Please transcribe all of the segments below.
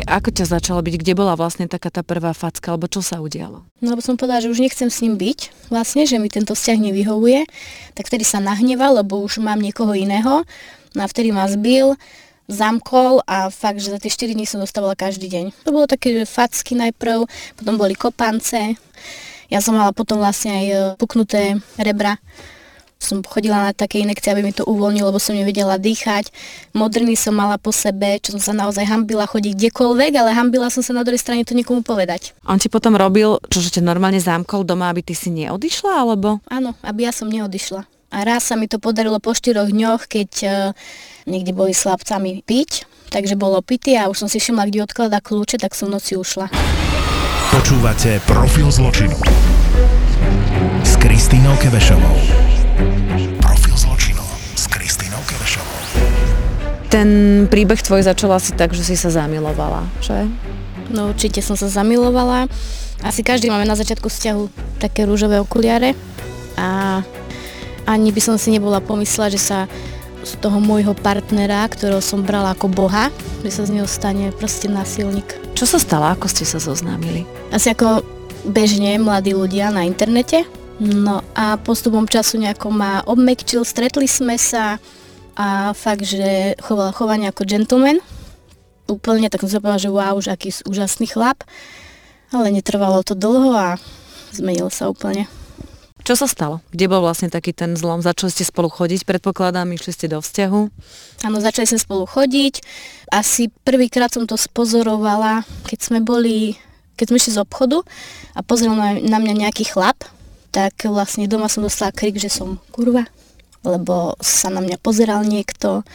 Ako ťa začalo byť? Kde bola vlastne taká tá prvá facka, alebo čo sa udialo? No lebo som povedala, že už nechcem s ním byť, vlastne, že mi tento vzťah nevyhovuje, tak vtedy sa nahneval, lebo už mám niekoho iného. No vtedy ma zbil, zamkol a fakt, že za tie 4 dní som dostávala každý deň. To bolo také, že facky najprv, potom boli kopance, ja som mala potom vlastne aj e, puknuté rebra som chodila na také inekcie, aby mi to uvoľnilo, lebo som nevedela dýchať. Modrný som mala po sebe, čo som sa naozaj hambila chodiť kdekoľvek, ale hambila som sa na druhej strane to nikomu povedať. On ti potom robil, čo že ťa normálne zamkol doma, aby ty si neodišla, alebo? Áno, aby ja som neodišla. A raz sa mi to podarilo po štyroch dňoch, keď uh, niekde boli s chlapcami piť, takže bolo pity a už som si všimla, kde odkladá kľúče, tak som v noci ušla. Počúvate Profil zločinu s Kristínou Kevešovou. Ten príbeh tvoj začal asi tak, že si sa zamilovala, že? No určite som sa zamilovala. Asi každý máme na začiatku vzťahu také rúžové okuliare a ani by som si nebola pomyslela, že sa z toho môjho partnera, ktorého som brala ako boha, že sa z neho stane proste násilník. Čo sa stalo? Ako ste sa zoznámili? Asi ako bežne mladí ľudia na internete, No a postupom času nejako ma obmekčil, stretli sme sa a fakt, že choval chovanie ako gentleman. Úplne, tak som sa povedala, že wow, už aký úžasný chlap. Ale netrvalo to dlho a zmenil sa úplne. Čo sa stalo? Kde bol vlastne taký ten zlom? Začali ste spolu chodiť, predpokladám, išli ste do vzťahu? Áno, začali sme spolu chodiť. Asi prvýkrát som to spozorovala, keď sme boli, keď sme išli z obchodu a pozrel na, na mňa nejaký chlap, tak vlastne doma som dostala krik, že som kurva, lebo sa na mňa pozeral niekto.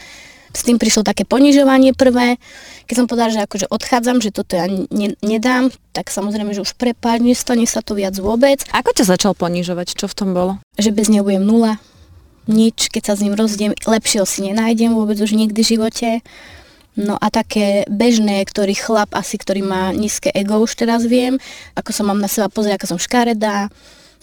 S tým prišlo také ponižovanie prvé. Keď som povedala, že akože odchádzam, že toto ja ne, nedám, tak samozrejme, že už prepáč, nestane sa to viac vôbec. Ako ťa začal ponižovať? Čo v tom bolo? Že bez neho budem nula. Nič, keď sa s ním rozdiem, lepšieho si nenájdem vôbec už nikdy v živote. No a také bežné, ktorý chlap asi, ktorý má nízke ego, už teraz viem, ako sa mám na seba pozrieť, ako som škaredá,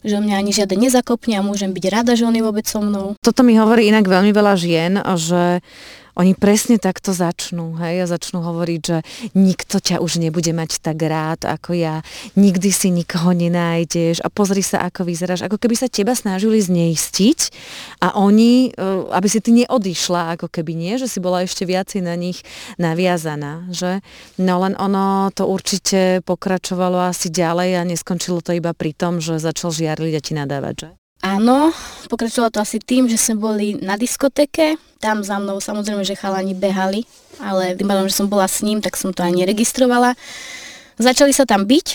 že mňa ani žiaden nezakopne a môžem byť rada, že on je vôbec so mnou. Toto mi hovorí inak veľmi veľa žien, že oni presne takto začnú, hej, a začnú hovoriť, že nikto ťa už nebude mať tak rád ako ja, nikdy si nikoho nenájdeš a pozri sa, ako vyzeráš, ako keby sa teba snažili zneistiť a oni, e, aby si ty neodišla, ako keby nie, že si bola ešte viacej na nich naviazaná, že? No len ono to určite pokračovalo asi ďalej a neskončilo to iba pri tom, že začal žiarliť a ti nadávať, že? Áno, pokračovalo to asi tým, že sme boli na diskoteke, tam za mnou samozrejme, že chalani behali, ale tým pádom, že som bola s ním, tak som to ani neregistrovala. Začali sa tam byť,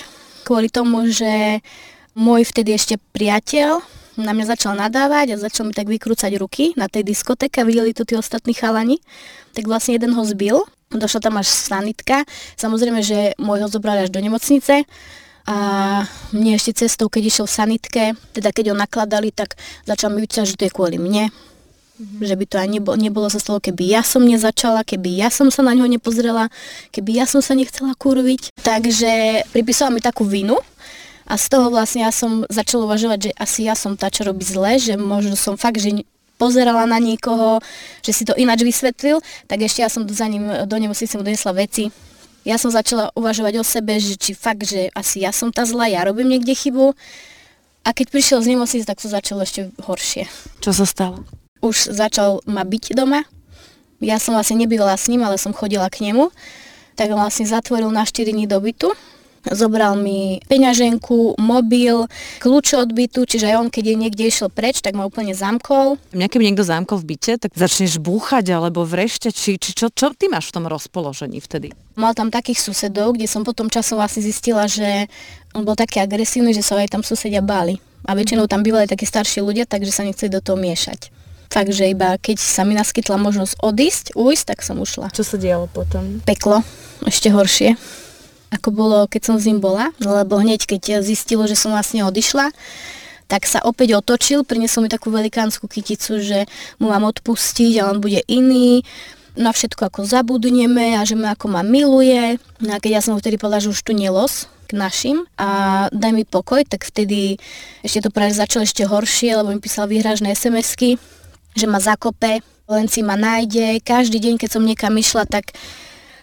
kvôli tomu, že môj vtedy ešte priateľ na mňa začal nadávať a začal mi tak vykrúcať ruky na tej diskoteke a videli to tí ostatní chalani. Tak vlastne jeden ho zbil, došla tam až sanitka. Samozrejme, že môj ho zobrali až do nemocnice a mne ešte cestou, keď išiel v sanitke, teda keď ho nakladali, tak začal mi vyčať, že to je kvôli mne. Mm-hmm. Že by to aj nebolo, nebolo sa stalo, keby ja som nezačala, keby ja som sa na ňo nepozrela, keby ja som sa nechcela kurviť. Takže pripísala mi takú vinu, a z toho vlastne ja som začala uvažovať, že asi ja som tá, čo robí zle, že možno som fakt, že pozerala na niekoho, že si to ináč vysvetlil, tak ešte ja som za ním do nemocnice mu donesla veci, ja som začala uvažovať o sebe, že či fakt, že asi ja som tá zlá, ja robím niekde chybu. A keď prišiel z nemocnice, tak to začalo ešte horšie. Čo sa stalo? Už začal ma byť doma. Ja som vlastne nebývala s ním, ale som chodila k nemu. Tak vlastne zatvoril na 4 dní do bytu. Zobral mi peňaženku, mobil, kľúče od bytu, čiže aj on, keď je niekde išiel preč, tak ma úplne zamkol. Mňa keby niekto zamkol v byte, tak začneš búchať alebo vrešťať, či, či čo, čo ty máš v tom rozpoložení vtedy? Mal tam takých susedov, kde som potom časom asi zistila, že on bol taký agresívny, že sa aj tam susedia báli. A väčšinou tam bývali takí starší ľudia, takže sa nechceli do toho miešať. Takže iba keď sa mi naskytla možnosť odísť, ujsť, tak som ušla. Čo sa dialo potom? Peklo, ešte horšie ako bolo, keď som s ním bola, lebo hneď keď zistilo, že som vlastne odišla, tak sa opäť otočil, priniesol mi takú velikánsku kyticu, že mu mám odpustiť a on bude iný, na všetko ako zabudneme a že ma ako ma miluje. No a keď ja som mu vtedy povedala, že už tu nielos k našim a daj mi pokoj, tak vtedy ešte to práve začalo ešte horšie, lebo mi písal výhražné SMS-ky, že ma zakope, len si ma nájde. Každý deň, keď som niekam išla, tak,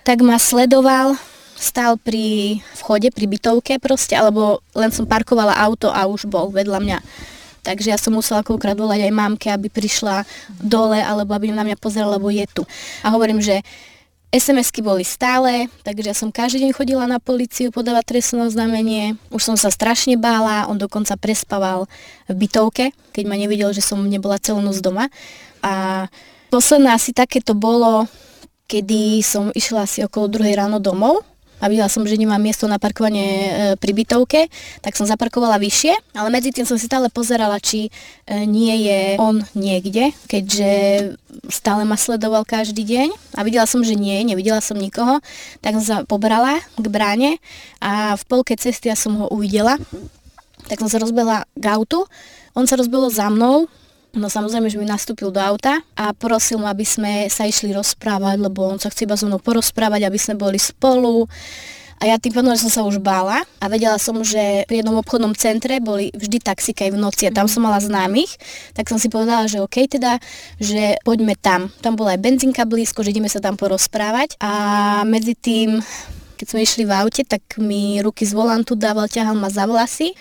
tak ma sledoval, stál pri vchode, pri bytovke proste, alebo len som parkovala auto a už bol vedľa mňa. Takže ja som musela koľkrát volať aj mamke, aby prišla dole, alebo aby na mňa pozerala, lebo je tu. A hovorím, že SMS-ky boli stále, takže ja som každý deň chodila na policiu podávať trestné oznámenie. Už som sa strašne bála, on dokonca prespával v bytovke, keď ma nevidel, že som nebola celú noc doma. A posledné asi také to bolo, kedy som išla asi okolo druhej ráno domov a videla som, že nemám miesto na parkovanie e, pri bytovke, tak som zaparkovala vyššie, ale medzi tým som si stále pozerala, či e, nie je on niekde, keďže stále ma sledoval každý deň. A videla som, že nie, nevidela som nikoho, tak som sa pobrala k bráne a v polke cesty ja som ho uvidela, tak som sa rozbehla k autu, on sa rozbehol za mnou, No samozrejme, že mi nastúpil do auta a prosil ma, aby sme sa išli rozprávať, lebo on sa chce iba so mnou porozprávať, aby sme boli spolu. A ja tým pádom, že som sa už bála a vedela som, že pri jednom obchodnom centre boli vždy taxíka aj v noci a tam som mala známych, tak som si povedala, že OK teda, že poďme tam. Tam bola aj benzinka blízko, že ideme sa tam porozprávať a medzi tým, keď sme išli v aute, tak mi ruky z volantu dával, ťahal ma za vlasy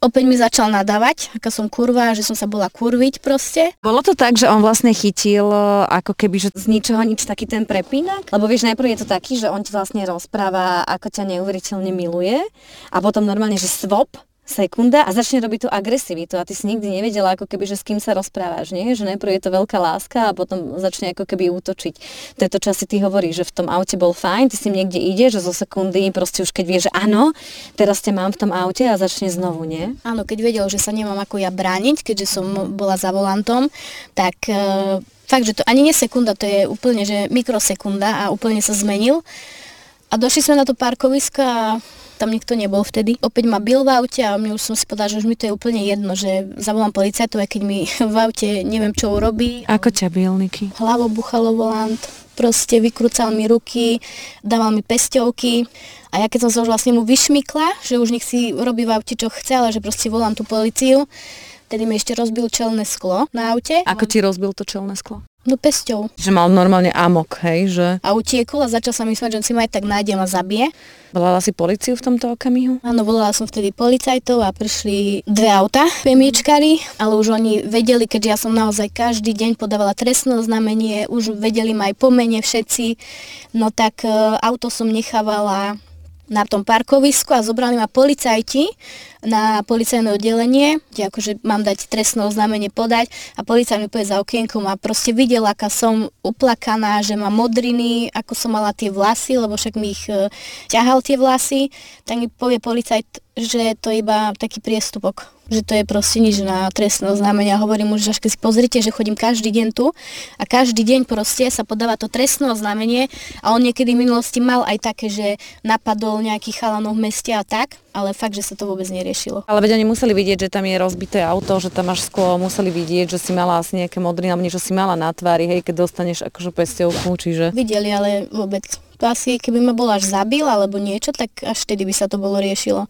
Opäť mi začal nadávať, aká som kurva, že som sa bola kurviť proste. Bolo to tak, že on vlastne chytil e, ako keby, že z ničoho nič taký ten prepínak? Lebo vieš, najprv je to taký, že on ti vlastne rozpráva, ako ťa neuveriteľne miluje a potom normálne, že swap, sekunda a začne robiť tú agresivitu a ty si nikdy nevedela ako keby, že s kým sa rozprávaš, nie? Že najprv je to veľká láska a potom začne ako keby útočiť. To je to, čo si ty hovoríš, že v tom aute bol fajn, ty si niekde ide, že zo sekundy proste už keď vieš, že áno, teraz ťa mám v tom aute a začne znovu, nie? Áno, keď vedel, že sa nemám ako ja brániť, keďže som bola za volantom, tak e, fakt, že to ani nie sekunda, to je úplne, že mikrosekunda a úplne sa zmenil. A došli sme na to parkovisko a tam nikto nebol vtedy. Opäť ma bil v aute a mne už som si povedala, že už mi to je úplne jedno, že zavolám policajtov, aj keď mi v aute neviem, čo urobí. Ako ťa bil, Niky? Hlavo buchalo volant, proste vykrúcal mi ruky, dával mi pesťovky a ja keď som sa už vlastne mu vyšmykla, že už nech si robí v aute, čo chce, ale že proste volám tú policiu, tedy mi ešte rozbil čelné sklo na aute. Ako ti rozbil to čelné sklo? No pesťou. Že mal normálne amok, hej, že... A utiekol a začal sa myslieť, že si ma aj tak nájdem a zabije. Volala si policiu v tomto okamihu? Áno, volala som vtedy policajtov a prišli dve auta, pemiečkari, ale už oni vedeli, keďže ja som naozaj každý deň podávala trestné oznámenie, už vedeli ma aj po mene všetci, no tak e, auto som nechávala na tom parkovisku a zobrali ma policajti na policajné oddelenie, kde akože mám dať trestné oznámenie podať a policajt mi povie za okienkom a proste videl, aká som uplakaná, že mám modriny, ako som mala tie vlasy, lebo však mi ich e, ťahal tie vlasy, tak mi povie policajt, že to je iba taký priestupok že to je proste nič na trestné oznámenie. Hovorím už, že keď si pozrite, že chodím každý deň tu a každý deň proste sa podáva to trestné oznámenie a on niekedy v minulosti mal aj také, že napadol nejaký chalanov v meste a tak, ale fakt, že sa to vôbec neriešilo. Ale veď oni museli vidieť, že tam je rozbité auto, že tam máš sklo, museli vidieť, že si mala asi nejaké modriny, alebo niečo si mala na tvári, hej, keď dostaneš akože pestiovku, čiže... Videli, ale vôbec to asi keby ma bol až zabil alebo niečo, tak až vtedy by sa to bolo riešilo.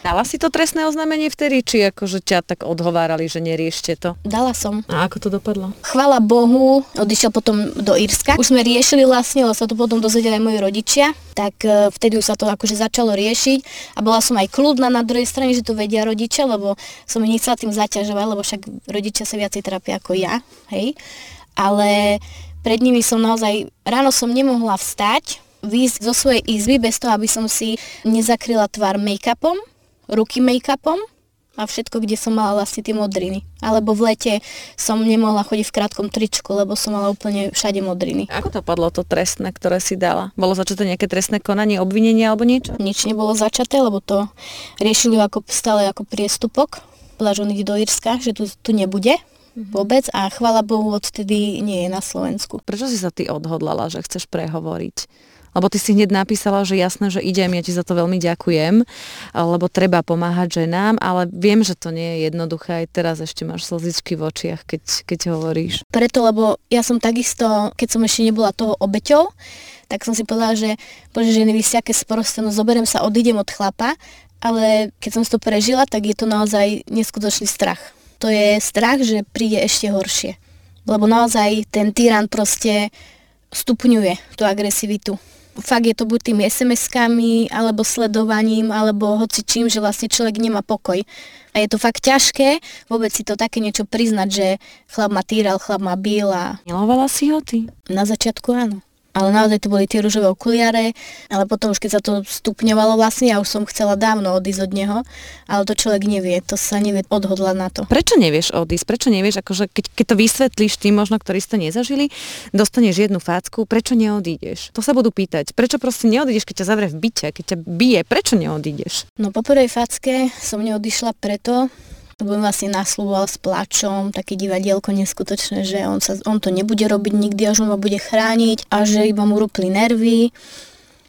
Dala si to trestné oznámenie vtedy, či akože ťa tak odhovárali, že neriešte to? Dala som. A ako to dopadlo? Chvala Bohu, odišiel potom do Írska. Už sme riešili vlastne, lebo sa to potom dozvedeli aj moji rodičia, tak e, vtedy už sa to akože začalo riešiť a bola som aj kľudná na druhej strane, že to vedia rodičia, lebo som ich nechcela tým zaťažovať, lebo však rodičia sa viacej trápia ako ja, hej. Ale pred nimi som naozaj, ráno som nemohla vstať, výjsť zo svojej izby bez toho, aby som si nezakryla tvár make-upom, ruky make-upom a všetko, kde som mala vlastne tie modriny. Alebo v lete som nemohla chodiť v krátkom tričku, lebo som mala úplne všade modriny. Ako to padlo to trestné, ktoré si dala? Bolo začaté nejaké trestné konanie, obvinenie alebo niečo? Nič nebolo začaté, lebo to riešili ako, stále ako priestupok. Ide do Irska, že tu, tu nebude vôbec a chvala Bohu odtedy nie je na Slovensku. Prečo si sa ty odhodlala, že chceš prehovoriť? Lebo ty si hneď napísala, že jasné, že idem, ja ti za to veľmi ďakujem, lebo treba pomáhať ženám, ale viem, že to nie je jednoduché, aj teraz ešte máš slzičky v očiach, keď, keď hovoríš. Preto, lebo ja som takisto, keď som ešte nebola toho obeťou, tak som si povedala, že bože, ženy, vy ste aké sprosté, no zoberiem sa, odídem od chlapa, ale keď som si to prežila, tak je to naozaj neskutočný strach. To je strach, že príde ešte horšie. Lebo naozaj ten tyran proste stupňuje tú agresivitu fakt je to buď tými SMS-kami, alebo sledovaním, alebo hoci čím, že vlastne človek nemá pokoj. A je to fakt ťažké vôbec si to také niečo priznať, že chlap ma týral, chlap ma bil a... Milovala si ho ty? Na začiatku áno ale naozaj to boli tie rúžové okuliare, ale potom už keď sa to stupňovalo vlastne, ja už som chcela dávno odísť od neho, ale to človek nevie, to sa nevie odhodlať na to. Prečo nevieš odísť? Prečo nevieš, akože keď, keď to vysvetlíš tým možno, ktorí ste nezažili, dostaneš jednu facku, prečo neodídeš? To sa budú pýtať. Prečo proste neodídeš, keď ťa zavrie v byte, keď ťa bije, prečo neodídeš? No po prvej facke som neodišla preto, lebo vlastne nasľuboval s plačom, také divadielko neskutočné, že on, sa, on to nebude robiť nikdy, až on ma bude chrániť a že iba mu rúpli nervy,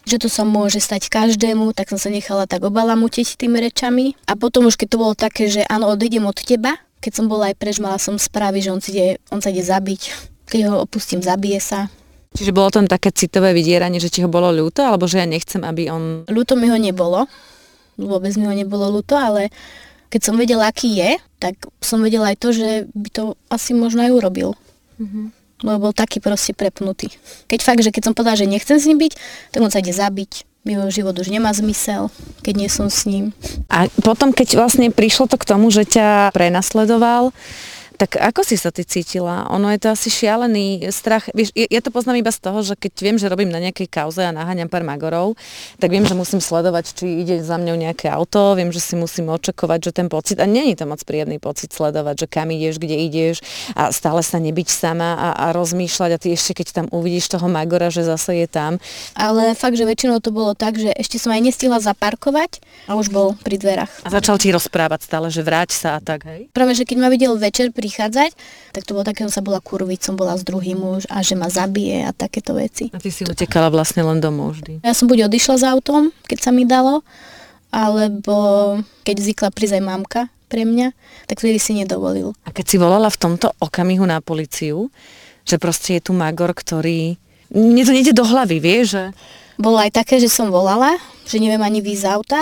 že to sa môže stať každému, tak som sa nechala tak obalamutiť tými rečami. A potom už keď to bolo také, že áno, odídem od teba, keď som bola aj preč, mala som správy, že on, si ide, on sa ide zabiť. Keď ho opustím, zabije sa. Čiže bolo tam také citové vydieranie, že ti ho bolo ľúto, alebo že ja nechcem, aby on... Ľúto mi ho nebolo, vôbec mi ho nebolo ľúto, ale keď som vedela, aký je, tak som vedela aj to, že by to asi možno aj urobil. Mm-hmm. Lebo bol taký proste prepnutý. Keď fakt, že keď som povedala, že nechcem s ním byť, tak on sa ide zabiť. Jeho život už nemá zmysel, keď nie som s ním. A potom, keď vlastne prišlo to k tomu, že ťa prenasledoval, tak ako si sa ty cítila? Ono je to asi šialený strach. Vieš, ja to poznám iba z toho, že keď viem, že robím na nejakej kauze a naháňam pár magorov, tak viem, že musím sledovať, či ide za mňou nejaké auto, viem, že si musím očakovať, že ten pocit, a není to moc príjemný pocit sledovať, že kam ideš, kde ideš a stále sa nebyť sama a, a rozmýšľať a ty ešte keď tam uvidíš toho magora, že zase je tam. Ale fakt, že väčšinou to bolo tak, že ešte som aj nestihla zaparkovať a už bol pri dverách. A začal ti rozprávať stále, že vráť sa a tak, hej? Práve, že keď ma videl večer pri prichádzať, tak to bolo také, že sa bola kurviť, som bola s druhým muž a že ma zabije a takéto veci. A ty si utekala vlastne len domov vždy? Ja som buď odišla s autom, keď sa mi dalo, alebo keď zvykla prísť aj mamka pre mňa, tak vtedy si nedovolil. A keď si volala v tomto okamihu na policiu, že proste je tu Magor, ktorý... Mne to nejde do hlavy, vieš, že... Bolo aj také, že som volala, že neviem ani výjsť z auta,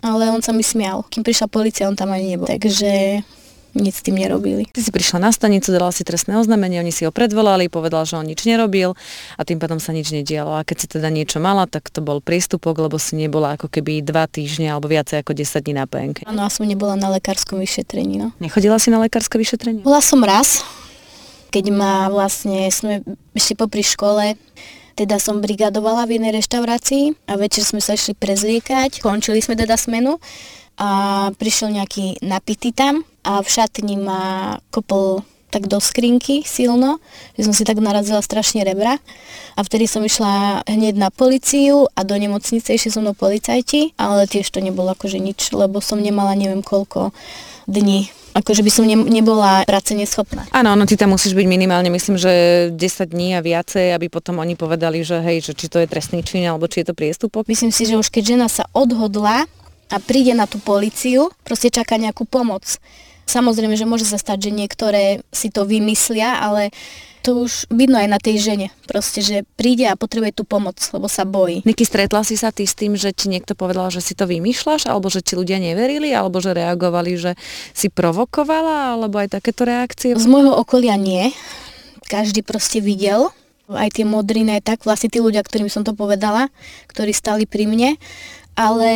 ale on sa mi smial. Kým prišla policia, on tam ani nebol. Takže nič s tým nerobili. Ty si prišla na stanicu, dala si trestné oznámenie, oni si ho predvolali, povedal, že on nič nerobil a tým pádom sa nič nedialo. A keď si teda niečo mala, tak to bol prístupok, lebo si nebola ako keby dva týždne alebo viacej ako 10 dní na PNK. Áno, a som nebola na lekárskom vyšetrení. No. Nechodila si na lekárske vyšetrenie? Bola som raz, keď ma vlastne, sme ešte popri škole, teda som brigadovala v jednej reštaurácii a večer sme sa išli prezliekať, končili sme teda smenu a prišiel nejaký napitý tam a v šatni ma kopol tak do skrinky silno, že som si tak narazila strašne rebra. A vtedy som išla hneď na policiu a do nemocnice ešte so mnou policajti, ale tiež to nebolo akože nič, lebo som nemala neviem koľko dní akože by som ne, nebola práce neschopná. Áno, no ty tam musíš byť minimálne, myslím, že 10 dní a viacej, aby potom oni povedali, že hej, že či to je trestný čin alebo či je to priestupok. Myslím si, že už keď žena sa odhodla a príde na tú policiu, proste čaká nejakú pomoc. Samozrejme, že môže sa stať, že niektoré si to vymyslia, ale to už vidno aj na tej žene. Proste, že príde a potrebuje tú pomoc, lebo sa bojí. Niky, stretla si sa ty s tým, že ti niekto povedal, že si to vymýšľaš, alebo že ti ľudia neverili, alebo že reagovali, že si provokovala, alebo aj takéto reakcie? Z môjho okolia nie. Každý proste videl, aj tie modriny, aj tak, vlastne tí ľudia, ktorým som to povedala, ktorí stali pri mne, ale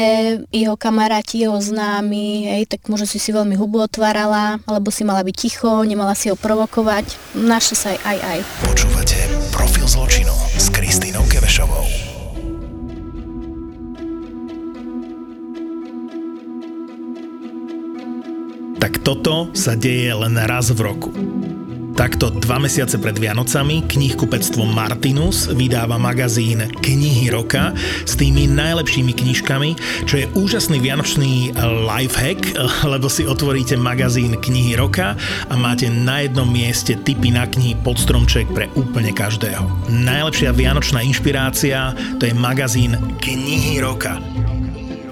jeho kamaráti, jeho známi, hej, tak možno si si veľmi hubu otvárala, alebo si mala byť ticho, nemala si ho provokovať. Našlo sa aj aj aj. Počúvate Profil zločinu s Kristínou Kevešovou. Tak toto sa deje len raz v roku. Takto dva mesiace pred Vianocami knihkupectvo Martinus vydáva magazín Knihy roka s tými najlepšími knižkami, čo je úžasný vianočný lifehack, lebo si otvoríte magazín Knihy roka a máte na jednom mieste tipy na knihy pod stromček pre úplne každého. Najlepšia vianočná inšpirácia to je magazín Knihy roka.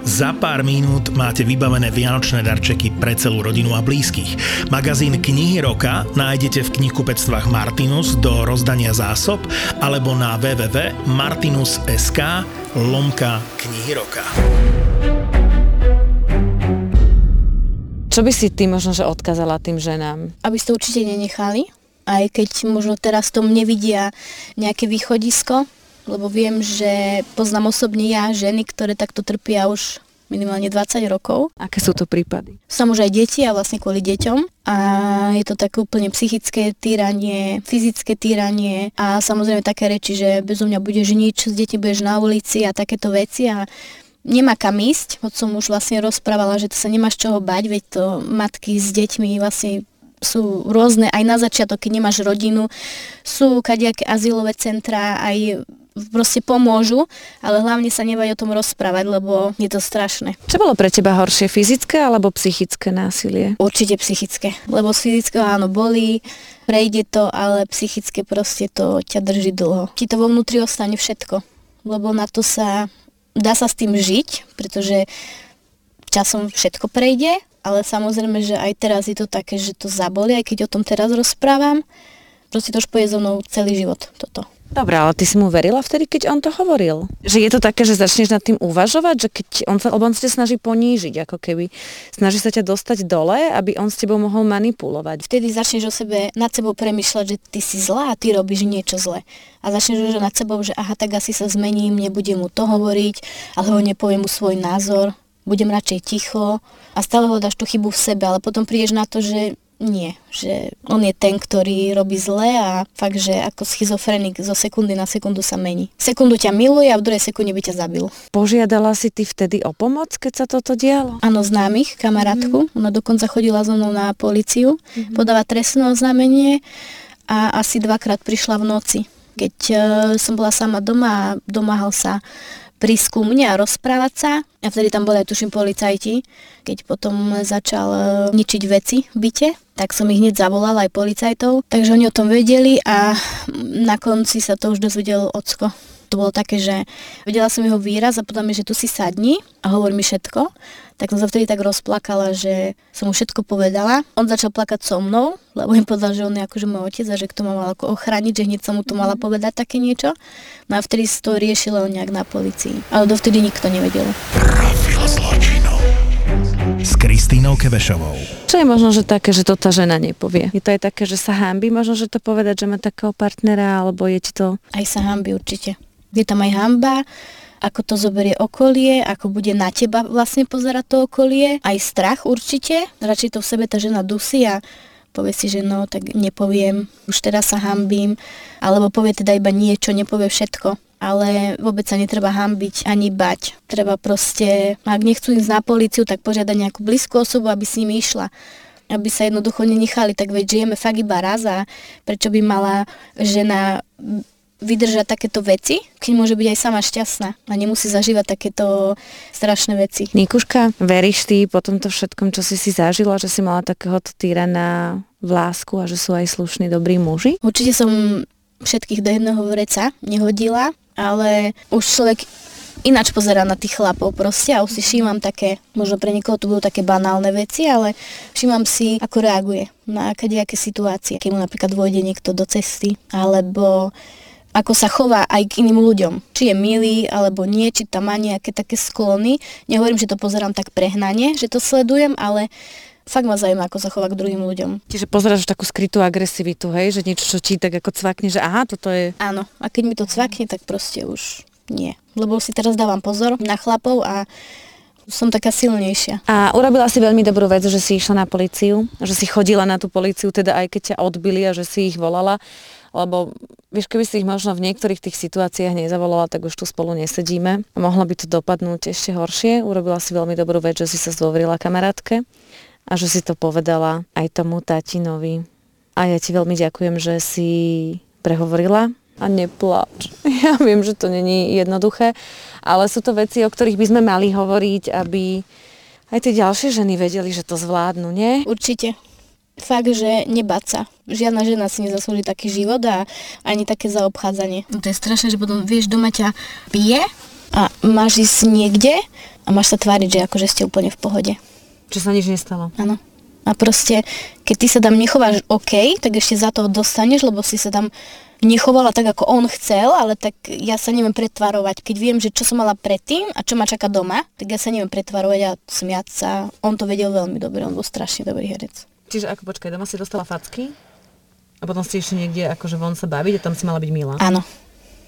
Za pár minút máte vybavené vianočné darčeky pre celú rodinu a blízkych. Magazín Knihy roka nájdete v knihkupectvách Martinus do rozdania zásob alebo na www.martinus.sk lomka knihy roka. Čo by si ty možno, že odkazala tým ženám? Aby ste určite nenechali, aj keď možno teraz tom nevidia nejaké východisko, lebo viem, že poznám osobne ja ženy, ktoré takto trpia už minimálne 20 rokov. Aké sú to prípady? Som už aj deti a vlastne kvôli deťom. A je to také úplne psychické týranie, fyzické týranie a samozrejme také reči, že bezo mňa budeš nič, s deťmi budeš na ulici a takéto veci a nemá kam ísť, hoď som už vlastne rozprávala, že to sa nemáš čoho bať, veď to matky s deťmi vlastne sú rôzne, aj na začiatok, keď nemáš rodinu, sú kadejaké azylové centra, aj proste pomôžu, ale hlavne sa nebaj o tom rozprávať, lebo je to strašné. Čo bolo pre teba horšie, fyzické alebo psychické násilie? Určite psychické, lebo z fyzického áno bolí, prejde to, ale psychické proste to ťa drží dlho. Ti to vo vnútri ostane všetko, lebo na to sa, dá sa s tým žiť, pretože časom všetko prejde, ale samozrejme, že aj teraz je to také, že to zaboli, aj keď o tom teraz rozprávam. Proste to už poje so mnou celý život toto. Dobre, ale ty si mu verila vtedy, keď on to hovoril? Že je to také, že začneš nad tým uvažovať, že keď on sa, lebo on sa snaží ponížiť, ako keby. Snaží sa ťa dostať dole, aby on s tebou mohol manipulovať. Vtedy začneš o sebe nad sebou premyšľať, že ty si zlá a ty robíš niečo zle. A začneš už nad sebou, že aha, tak asi sa zmením, nebudem mu to hovoriť, alebo nepoviem mu svoj názor, budem radšej ticho a stále hľadáš tú chybu v sebe, ale potom prídeš na to, že nie, že on je ten, ktorý robí zle a fakt, že ako schizofrenik zo sekundy na sekundu sa mení. Sekundu ťa miluje a v druhej sekunde by ťa zabil. Požiadala si ty vtedy o pomoc, keď sa toto dialo? Áno, známych, kamarátku. Mm-hmm. Ona dokonca chodila so mnou na policiu, mm-hmm. podáva trestné oznámenie a asi dvakrát prišla v noci. Keď uh, som bola sama doma a domáhal sa prísť ku mne a rozprávať sa. A vtedy tam boli aj tuším policajti. Keď potom začal e, ničiť veci v byte, tak som ich hneď zavolala aj policajtov. Takže oni o tom vedeli a na konci sa to už dozvedel ocko to bolo také, že vedela som jeho výraz a potom mi, že tu si sadni a hovor mi všetko. Tak som sa vtedy tak rozplakala, že som mu všetko povedala. On začal plakať so mnou, lebo mi povedal, že on je akože môj otec a že kto ma mal ako ochrániť, že hneď som mu to mala povedať také niečo. No a vtedy si to riešilo nejak na policii. Ale dovtedy nikto nevedel. Profil zločinov s Kristínou Kevešovou. Čo je možno, že také, že to tá žena nepovie? Je to aj také, že sa hámbi možno, že to povedať, že má takého partnera, alebo je ti to... Aj sa hámbi určite je tam aj hamba, ako to zoberie okolie, ako bude na teba vlastne pozerať to okolie, aj strach určite, radšej to v sebe tá žena dusí a povie si, že no, tak nepoviem, už teraz sa hambím, alebo povie teda iba niečo, nepovie všetko. Ale vôbec sa netreba hambiť ani bať. Treba proste, ak nechcú ísť na políciu, tak požiadať nejakú blízku osobu, aby s nimi išla. Aby sa jednoducho nenechali, tak veď žijeme fakt iba raz a prečo by mala žena vydržať takéto veci, keď môže byť aj sama šťastná a nemusí zažívať takéto strašné veci. Nikuška, veríš ty po tomto všetkom, čo si si zažila, že si mala takéhoto týrana v lásku a že sú aj slušní, dobrí muži? Určite som všetkých do jedného vreca nehodila, ale už človek ináč pozerá na tých chlapov proste a už si všímam také, možno pre niekoho to budú také banálne veci, ale všímam si, ako reaguje na aké situácie. Keď mu napríklad vojde niekto do cesty, alebo ako sa chová aj k iným ľuďom. Či je milý alebo nie, či tam má nejaké také sklony. Nehovorím, že to pozerám tak prehnane, že to sledujem, ale fakt ma zaujíma, ako sa chová k druhým ľuďom. Čiže pozeráš takú skrytú agresivitu, hej? Že niečo, čo ti tak ako cvakne, že aha, toto je... Áno, a keď mi to cvakne, tak proste už nie. Lebo si teraz dávam pozor na chlapov a som taká silnejšia. A urobila si veľmi dobrú vec, že si išla na policiu, že si chodila na tú policiu, teda aj keď ťa odbili a že si ich volala lebo vieš, keby si ich možno v niektorých tých situáciách nezavolala, tak už tu spolu nesedíme. Mohlo by to dopadnúť ešte horšie. Urobila si veľmi dobrú vec, že si sa zdôverila kamarátke a že si to povedala aj tomu tatinovi. A ja ti veľmi ďakujem, že si prehovorila a nepláč. Ja viem, že to není jednoduché, ale sú to veci, o ktorých by sme mali hovoriť, aby aj tie ďalšie ženy vedeli, že to zvládnu, nie? Určite. Fakt, že nebáť sa. Žiadna žena si nezaslúži taký život a ani také zaobchádzanie. No to je strašné, že potom, vieš, doma ťa pije a máš ísť niekde a máš sa tváriť, že akože ste úplne v pohode. Že sa nič nestalo. Áno. A proste, keď ty sa tam nechováš OK, tak ešte za to dostaneš, lebo si sa tam nechovala tak, ako on chcel, ale tak ja sa neviem pretvarovať. Keď viem, že čo som mala predtým a čo ma čaká doma, tak ja sa neviem pretvarovať a smiať sa. On to vedel veľmi dobre, on bol strašne dobrý herec. Čiže ako počkaj, doma si dostala facky a potom si išli niekde akože von sa baviť a tam si mala byť milá. Áno.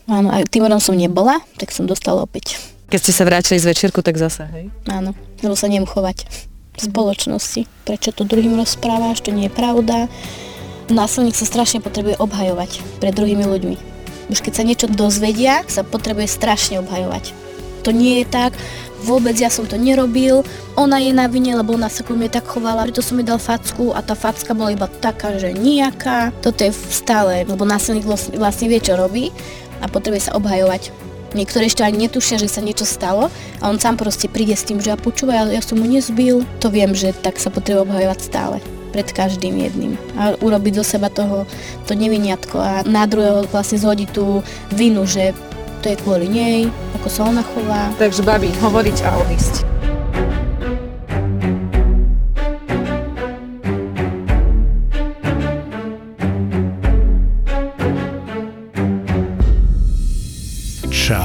Áno, a tým rodom som nebola, tak som dostala opäť. Keď ste sa vrátili z večierku, tak zase. Hej. Áno, lebo sa neviem chovať v spoločnosti. Prečo to druhým rozprávaš, to nie je pravda. Násilník sa strašne potrebuje obhajovať pred druhými ľuďmi. Už keď sa niečo dozvedia, sa potrebuje strašne obhajovať. To nie je tak, vôbec ja som to nerobil, ona je na vine, lebo ona sa ku mne tak chovala, preto som jej dal facku a tá facka bola iba taká, že nejaká. Toto je stále, lebo násilník vlastne vie, čo robí a potrebuje sa obhajovať. Niektorí ešte ani netušia, že sa niečo stalo a on sám proste príde s tým, že ja počúvaj, ja, ja som mu nezbil. To viem, že tak sa potrebuje obhajovať stále pred každým jedným a urobiť zo seba toho to neviniatko a na druhého vlastne zhodiť tú vinu, že to je kvôli nej, ako sa ona chová. Takže babi, hovoriť a odísť.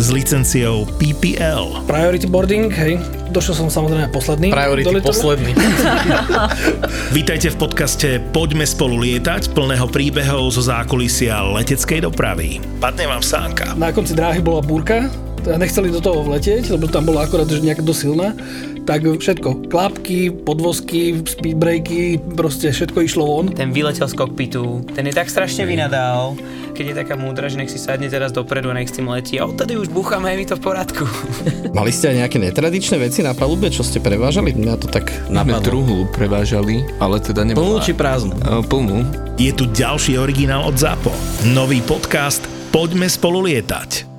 s licenciou PPL. Priority boarding, hej. Došiel som samozrejme posledný. Priority posledný. Vítajte v podcaste Poďme spolu lietať, plného príbehov zo zákulisia leteckej dopravy. Padne vám sánka. Na konci dráhy bola búrka, nechceli do toho vletieť, lebo tam bola akorát že nejaká dosť silná. Tak všetko, klapky, podvozky, speedbreaky, proste všetko išlo von. Ten vyletel z kokpitu, ten je tak strašne vynadal, keď je taká múdra, že nech si sadne teraz dopredu a nech s tým letí a odtedy už búchame, je mi to v poriadku. Mali ste aj nejaké netradičné veci na palube, čo ste prevážali? Mňa to tak napadlo. druhú prevážali, ale teda Plnú nebola... či prázdnu? E, Plnú. Je tu ďalší originál od ZAPO. Nový podcast Poďme spolu lietať.